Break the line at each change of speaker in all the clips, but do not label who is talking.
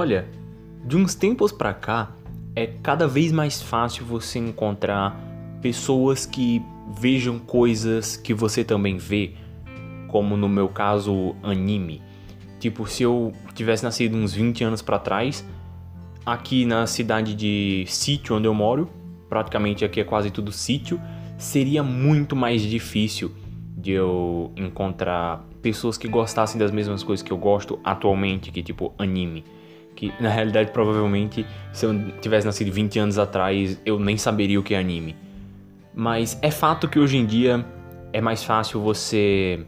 Olha, de uns tempos pra cá, é cada vez mais fácil você encontrar pessoas que vejam coisas que você também vê, como no meu caso, anime. Tipo, se eu tivesse nascido uns 20 anos para trás, aqui na cidade de Sítio, onde eu moro, praticamente aqui é quase tudo sítio, seria muito mais difícil de eu encontrar pessoas que gostassem das mesmas coisas que eu gosto atualmente, que tipo anime. Que na realidade, provavelmente, se eu tivesse nascido 20 anos atrás, eu nem saberia o que é anime. Mas é fato que hoje em dia é mais fácil você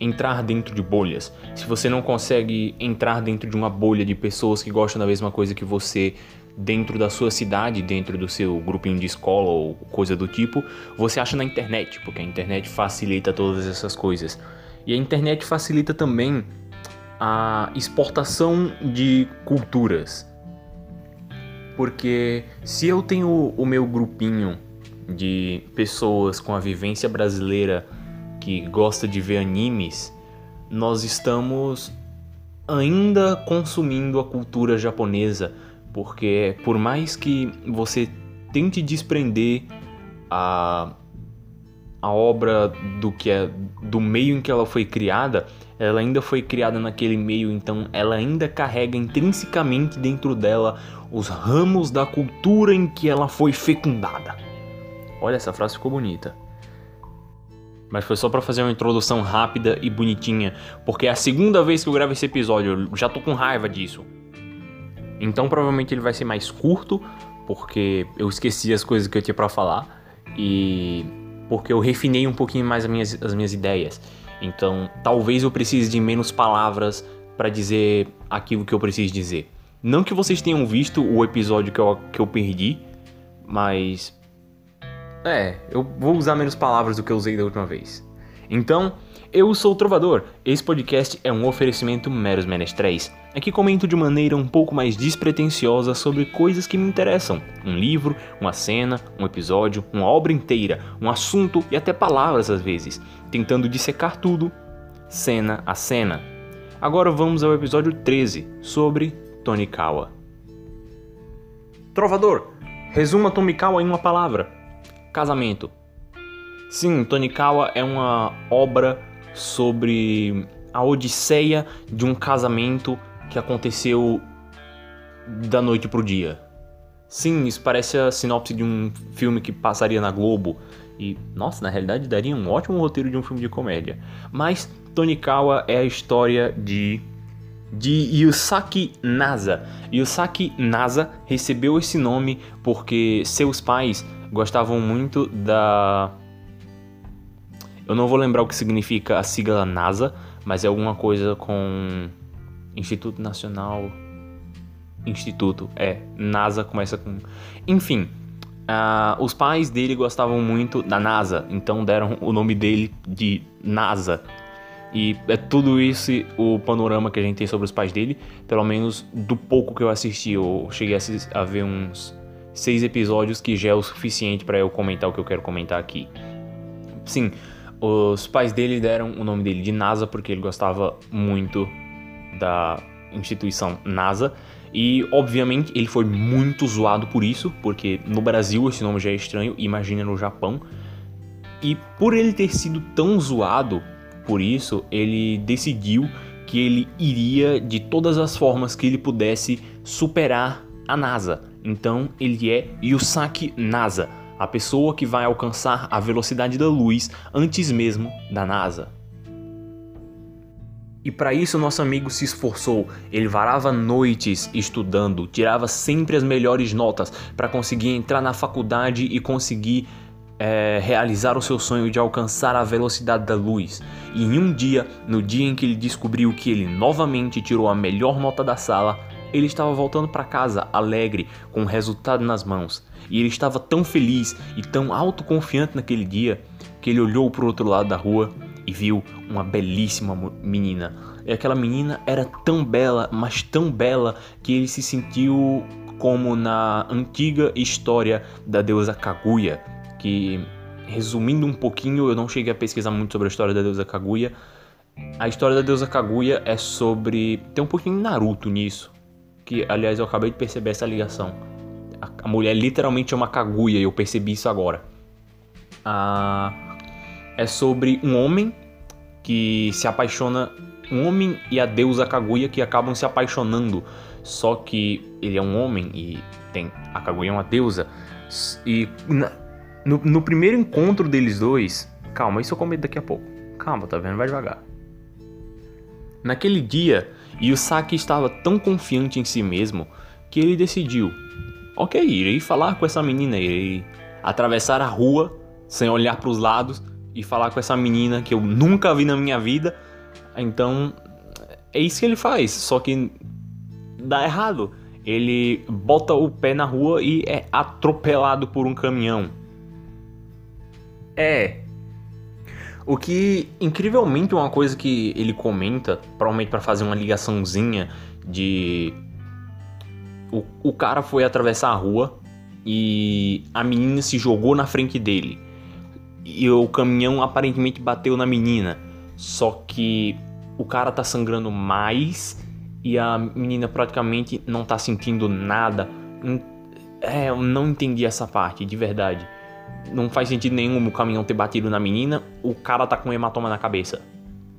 entrar dentro de bolhas. Se você não consegue entrar dentro de uma bolha de pessoas que gostam da mesma coisa que você, dentro da sua cidade, dentro do seu grupinho de escola ou coisa do tipo, você acha na internet, porque a internet facilita todas essas coisas. E a internet facilita também a exportação de culturas. Porque se eu tenho o meu grupinho de pessoas com a vivência brasileira que gosta de ver animes, nós estamos ainda consumindo a cultura japonesa, porque por mais que você tente desprender a a obra do que é do meio em que ela foi criada, ela ainda foi criada naquele meio, então ela ainda carrega intrinsecamente dentro dela os ramos da cultura em que ela foi fecundada. Olha, essa frase ficou bonita. Mas foi só para fazer uma introdução rápida e bonitinha, porque é a segunda vez que eu gravo esse episódio, eu já tô com raiva disso. Então provavelmente ele vai ser mais curto, porque eu esqueci as coisas que eu tinha para falar e porque eu refinei um pouquinho mais as minhas, as minhas ideias. Então talvez eu precise de menos palavras para dizer aquilo que eu preciso dizer. Não que vocês tenham visto o episódio que eu, que eu perdi, mas é, eu vou usar menos palavras do que eu usei da última vez. Então, eu sou o Trovador. Esse podcast é um oferecimento meros menestréis. Aqui comento de maneira um pouco mais despretensiosa sobre coisas que me interessam: um livro, uma cena, um episódio, uma obra inteira, um assunto e até palavras às vezes, tentando dissecar tudo, cena a cena. Agora vamos ao episódio 13 sobre Tonikawa. Trovador, resuma Tonikawa em uma palavra casamento. Sim, Tonikawa é uma obra sobre a odisseia de um casamento que aconteceu da noite pro dia. Sim, isso parece a sinopse de um filme que passaria na Globo. E, nossa, na realidade daria um ótimo roteiro de um filme de comédia. Mas Tonikawa é a história de de Yusaki Nasa. Yusaki Nasa recebeu esse nome porque seus pais gostavam muito da. Eu não vou lembrar o que significa a sigla NASA, mas é alguma coisa com Instituto Nacional. Instituto, é. NASA começa com. Enfim, uh, os pais dele gostavam muito da NASA, então deram o nome dele de NASA. E é tudo isso o panorama que a gente tem sobre os pais dele, pelo menos do pouco que eu assisti. Eu cheguei a, ver uns seis episódios que já é o suficiente para eu comentar o que eu quero comentar aqui. Sim, os pais dele deram o nome dele de NASA porque ele gostava muito da instituição NASA. E obviamente ele foi muito zoado por isso, porque no Brasil esse nome já é estranho, imagina no Japão. E por ele ter sido tão zoado por isso, ele decidiu que ele iria de todas as formas que ele pudesse superar a NASA. Então ele é Yusaki NASA, a pessoa que vai alcançar a velocidade da luz antes mesmo da NASA. E para isso nosso amigo se esforçou. Ele varava noites estudando, tirava sempre as melhores notas para conseguir entrar na faculdade e conseguir é, realizar o seu sonho de alcançar a velocidade da luz. E em um dia, no dia em que ele descobriu que ele novamente tirou a melhor nota da sala, ele estava voltando para casa alegre, com o resultado nas mãos. E ele estava tão feliz e tão autoconfiante naquele dia que ele olhou para o outro lado da rua e viu uma belíssima menina. E aquela menina era tão bela, mas tão bela, que ele se sentiu como na antiga história da deusa Kaguya, que resumindo um pouquinho, eu não cheguei a pesquisar muito sobre a história da deusa Kaguya. A história da deusa Kaguya é sobre tem um pouquinho Naruto nisso, que, aliás, eu acabei de perceber essa ligação. A, a mulher literalmente é uma Kaguya, eu percebi isso agora. Ah, é sobre um homem que se apaixona. Um homem e a deusa Kaguya que acabam se apaixonando. Só que ele é um homem e tem. A Kaguya é uma deusa. E na, no, no primeiro encontro deles dois. Calma, isso eu comento daqui a pouco. Calma, tá vendo? Vai devagar. Naquele dia, Yusaki estava tão confiante em si mesmo que ele decidiu: Ok, irei falar com essa menina, irei atravessar a rua sem olhar para os lados e falar com essa menina que eu nunca vi na minha vida. Então, é isso que ele faz, só que dá errado. Ele bota o pé na rua e é atropelado por um caminhão. É. O que, incrivelmente, uma coisa que ele comenta, provavelmente para fazer uma ligaçãozinha de. O, o cara foi atravessar a rua e a menina se jogou na frente dele e o caminhão aparentemente bateu na menina. Só que o cara tá sangrando mais e a menina praticamente não tá sentindo nada. É, eu não entendi essa parte, de verdade. Não faz sentido nenhum o caminhão ter batido na menina, o cara tá com um hematoma na cabeça.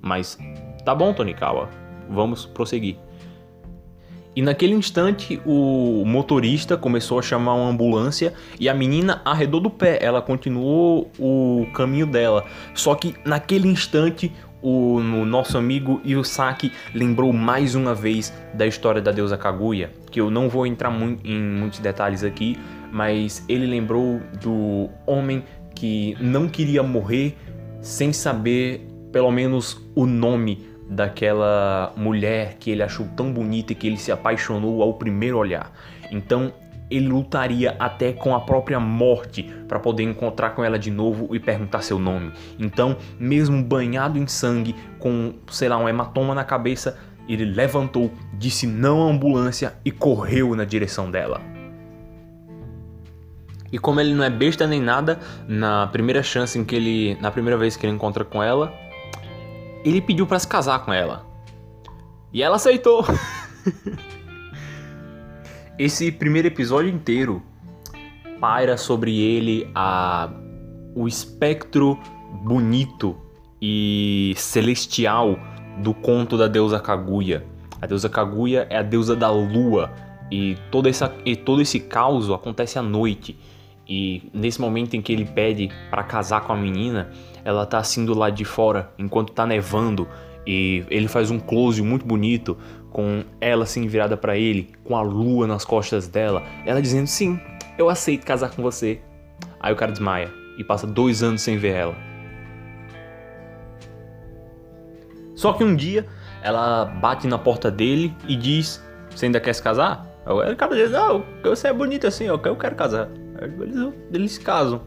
Mas tá bom, Tonikawa, vamos prosseguir. E naquele instante o motorista começou a chamar uma ambulância e a menina arredou do pé, ela continuou o caminho dela. Só que naquele instante o nosso amigo Yusaki lembrou mais uma vez da história da deusa Kaguya, que eu não vou entrar em muitos detalhes aqui, mas ele lembrou do homem que não queria morrer sem saber pelo menos o nome daquela mulher que ele achou tão bonita e que ele se apaixonou ao primeiro olhar. Então ele lutaria até com a própria morte para poder encontrar com ela de novo e perguntar seu nome. Então, mesmo banhado em sangue, com, sei lá, um hematoma na cabeça, ele levantou, disse não à ambulância e correu na direção dela. E como ele não é besta nem nada, na primeira chance em que ele, na primeira vez que ele encontra com ela, ele pediu para se casar com ela. E ela aceitou. Esse primeiro episódio inteiro paira sobre ele a o espectro bonito e celestial do conto da deusa Kaguya. A deusa Kaguya é a deusa da lua e, toda essa, e todo esse caos acontece à noite. E nesse momento em que ele pede para casar com a menina, ela tá assim do lado de fora enquanto tá nevando e ele faz um close muito bonito com ela assim virada para ele, com a lua nas costas dela, ela dizendo sim, eu aceito casar com você. Aí o cara desmaia e passa dois anos sem ver ela. Só que um dia ela bate na porta dele e diz: Você ainda quer se casar? O cara diz: Não, você é bonito assim, eu quero casar. Eles, eles se casam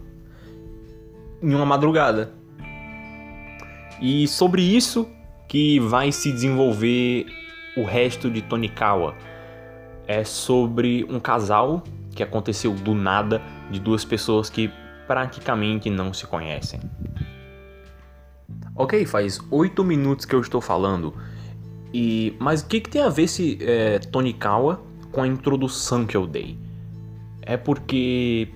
em uma madrugada. E sobre isso que vai se desenvolver o resto de Tonikawa. É sobre um casal que aconteceu do nada de duas pessoas que praticamente não se conhecem. Ok, faz oito minutos que eu estou falando. E mas o que, que tem a ver esse é, Tonikawa com a introdução que eu dei? É porque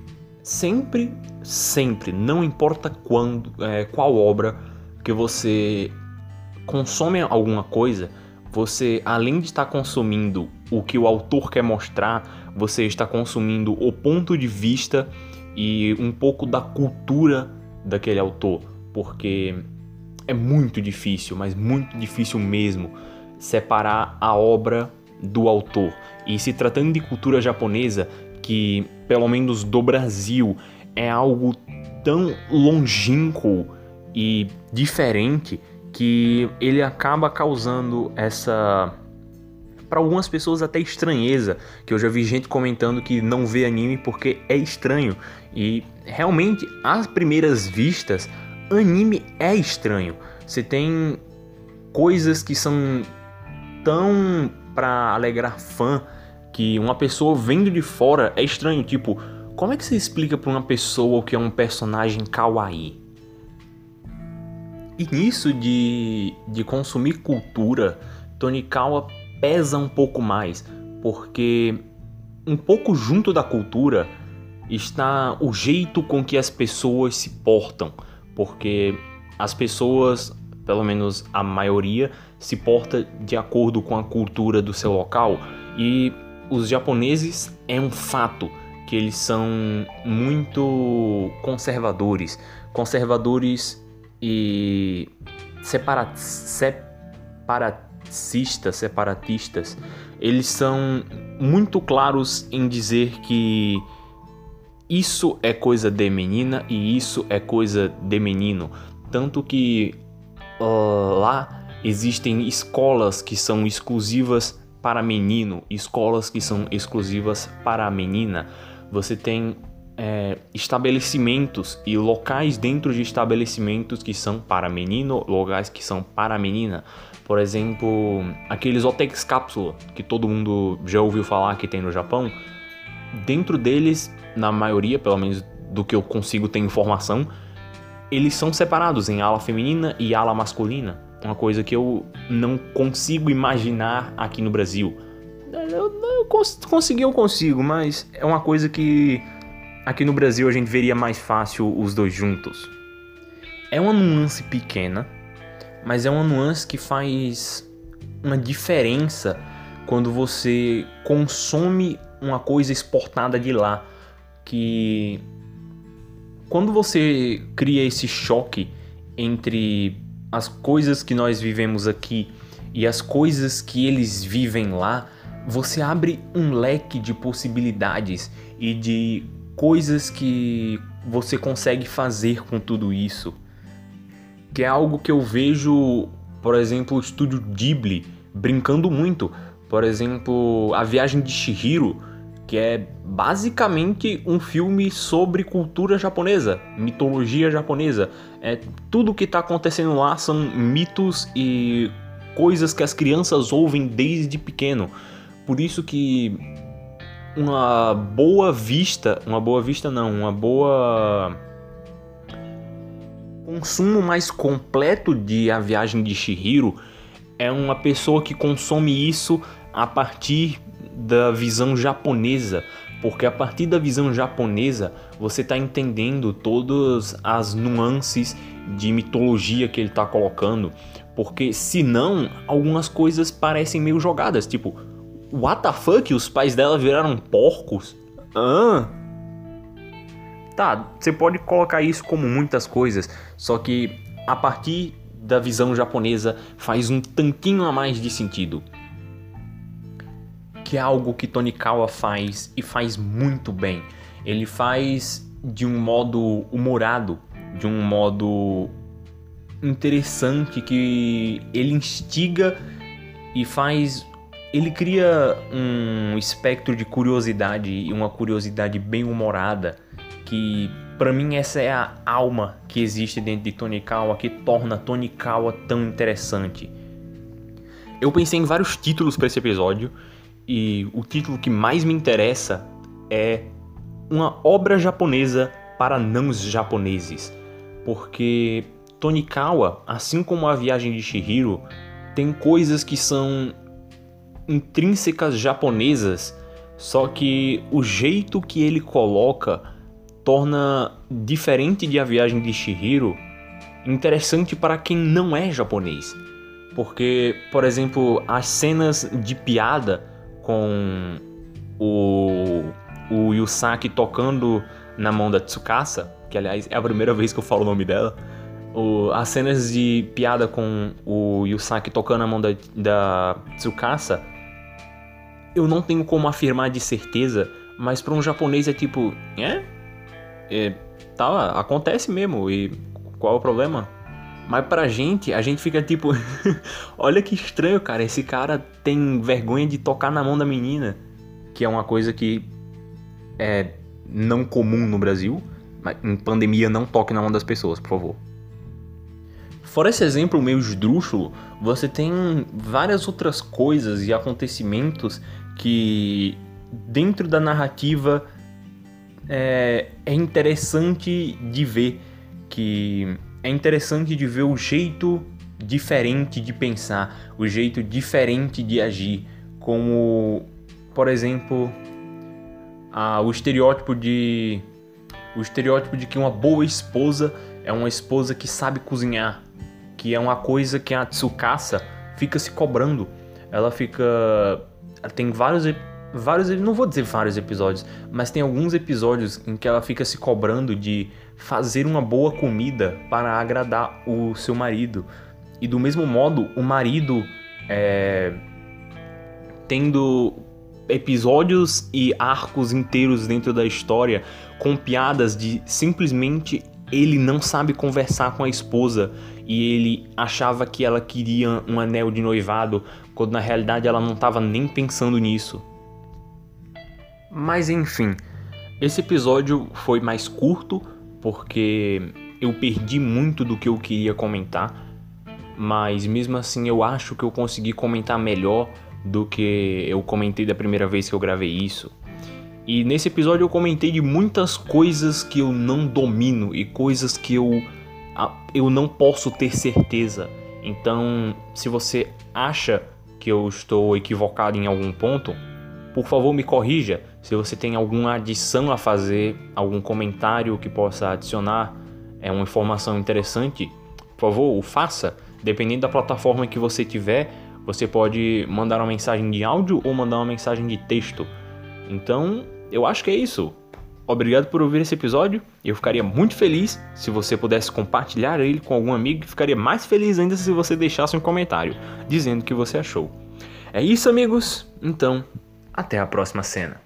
sempre, sempre, não importa quando, é, qual obra porque você consome alguma coisa, você além de estar consumindo o que o autor quer mostrar, você está consumindo o ponto de vista e um pouco da cultura daquele autor, porque é muito difícil, mas muito difícil mesmo separar a obra do autor. E se tratando de cultura japonesa, que pelo menos do Brasil é algo tão longínquo e diferente que ele acaba causando essa para algumas pessoas até estranheza, que eu já vi gente comentando que não vê anime porque é estranho. E realmente, às primeiras vistas, anime é estranho. Você tem coisas que são tão para alegrar fã que uma pessoa vendo de fora é estranho, tipo, como é que você explica para uma pessoa o que é um personagem kawaii? E nisso de, de consumir cultura, Tonikawa pesa um pouco mais, porque um pouco junto da cultura está o jeito com que as pessoas se portam, porque as pessoas, pelo menos a maioria, se porta de acordo com a cultura do seu local. E os japoneses é um fato que eles são muito conservadores, conservadores e separa separatistas, separatistas. Eles são muito claros em dizer que isso é coisa de menina e isso é coisa de menino. Tanto que uh, lá existem escolas que são exclusivas para menino, escolas que são exclusivas para menina. Você tem é, estabelecimentos e locais dentro de estabelecimentos que são para menino, locais que são para menina. Por exemplo, aqueles hotéis cápsula que todo mundo já ouviu falar que tem no Japão. Dentro deles, na maioria, pelo menos do que eu consigo ter informação, eles são separados em ala feminina e ala masculina. Uma coisa que eu não consigo imaginar aqui no Brasil. Eu, eu cons conseguir, eu consigo, mas é uma coisa que aqui no Brasil a gente veria mais fácil os dois juntos. É uma nuance pequena, mas é uma nuance que faz uma diferença quando você consome uma coisa exportada de lá. Que quando você cria esse choque entre as coisas que nós vivemos aqui e as coisas que eles vivem lá, você abre um leque de possibilidades e de coisas que você consegue fazer com tudo isso. Que é algo que eu vejo, por exemplo, o estúdio Ghibli brincando muito. Por exemplo, A Viagem de Shihiro, que é basicamente um filme sobre cultura japonesa, mitologia japonesa. É tudo que está acontecendo lá são mitos e coisas que as crianças ouvem desde pequeno. Por isso que uma boa vista, uma boa vista não, uma boa consumo mais completo de A Viagem de Shihiro é uma pessoa que consome isso a partir da visão japonesa, porque a partir da visão japonesa você está entendendo todas as nuances de mitologia que ele está colocando, porque senão algumas coisas parecem meio jogadas, tipo What the fuck? Os pais dela viraram porcos? Ah. Tá, você pode colocar isso como muitas coisas, só que a partir da visão japonesa faz um tanquinho a mais de sentido. Que é algo que Tonikawa faz e faz muito bem. Ele faz de um modo humorado, de um modo interessante que ele instiga e faz ele cria um espectro de curiosidade e uma curiosidade bem humorada que para mim essa é a alma que existe dentro de Tonikawa que torna Tonikawa tão interessante. Eu pensei em vários títulos para esse episódio e o título que mais me interessa é uma obra japonesa para não japoneses, porque Tonikawa, assim como a Viagem de Shihiro, tem coisas que são intrínsecas japonesas, só que o jeito que ele coloca torna diferente de A Viagem de Shihiro interessante para quem não é japonês. Porque, por exemplo, as cenas de piada com o, o Yusaki tocando na mão da Tsukasa, que aliás é a primeira vez que eu falo o nome dela, o, as cenas de piada com o Yusaki tocando na mão da, da Tsukasa eu não tenho como afirmar de certeza, mas para um japonês é tipo, é? é tá, acontece mesmo, e qual é o problema? Mas pra gente, a gente fica tipo, olha que estranho, cara, esse cara tem vergonha de tocar na mão da menina, que é uma coisa que é não comum no Brasil, mas em pandemia não toque na mão das pessoas, por favor. Fora esse exemplo meio esdrúxulo, você tem várias outras coisas e acontecimentos que dentro da narrativa é, é interessante de ver que é interessante de ver o jeito diferente de pensar, o jeito diferente de agir, como por exemplo, a, o estereótipo de o estereótipo de que uma boa esposa é uma esposa que sabe cozinhar, que é uma coisa que a Tsukasa fica se cobrando. Ela fica tem vários vários, não vou dizer vários episódios, mas tem alguns episódios em que ela fica se cobrando de fazer uma boa comida para agradar o seu marido. E do mesmo modo, o marido é, tendo episódios e arcos inteiros dentro da história com piadas de simplesmente ele não sabe conversar com a esposa e ele achava que ela queria um anel de noivado, quando na realidade ela não estava nem pensando nisso. Mas enfim, esse episódio foi mais curto porque eu perdi muito do que eu queria comentar, mas mesmo assim eu acho que eu consegui comentar melhor do que eu comentei da primeira vez que eu gravei isso. E nesse episódio eu comentei de muitas coisas que eu não domino e coisas que eu, eu não posso ter certeza. Então, se você acha que eu estou equivocado em algum ponto, por favor, me corrija se você tem alguma adição a fazer, algum comentário que possa adicionar, é uma informação interessante, por favor, o faça. Dependendo da plataforma que você tiver, você pode mandar uma mensagem de áudio ou mandar uma mensagem de texto. Então, eu acho que é isso. Obrigado por ouvir esse episódio. Eu ficaria muito feliz se você pudesse compartilhar ele com algum amigo. Ficaria mais feliz ainda se você deixasse um comentário dizendo o que você achou. É isso, amigos. Então, até a próxima cena.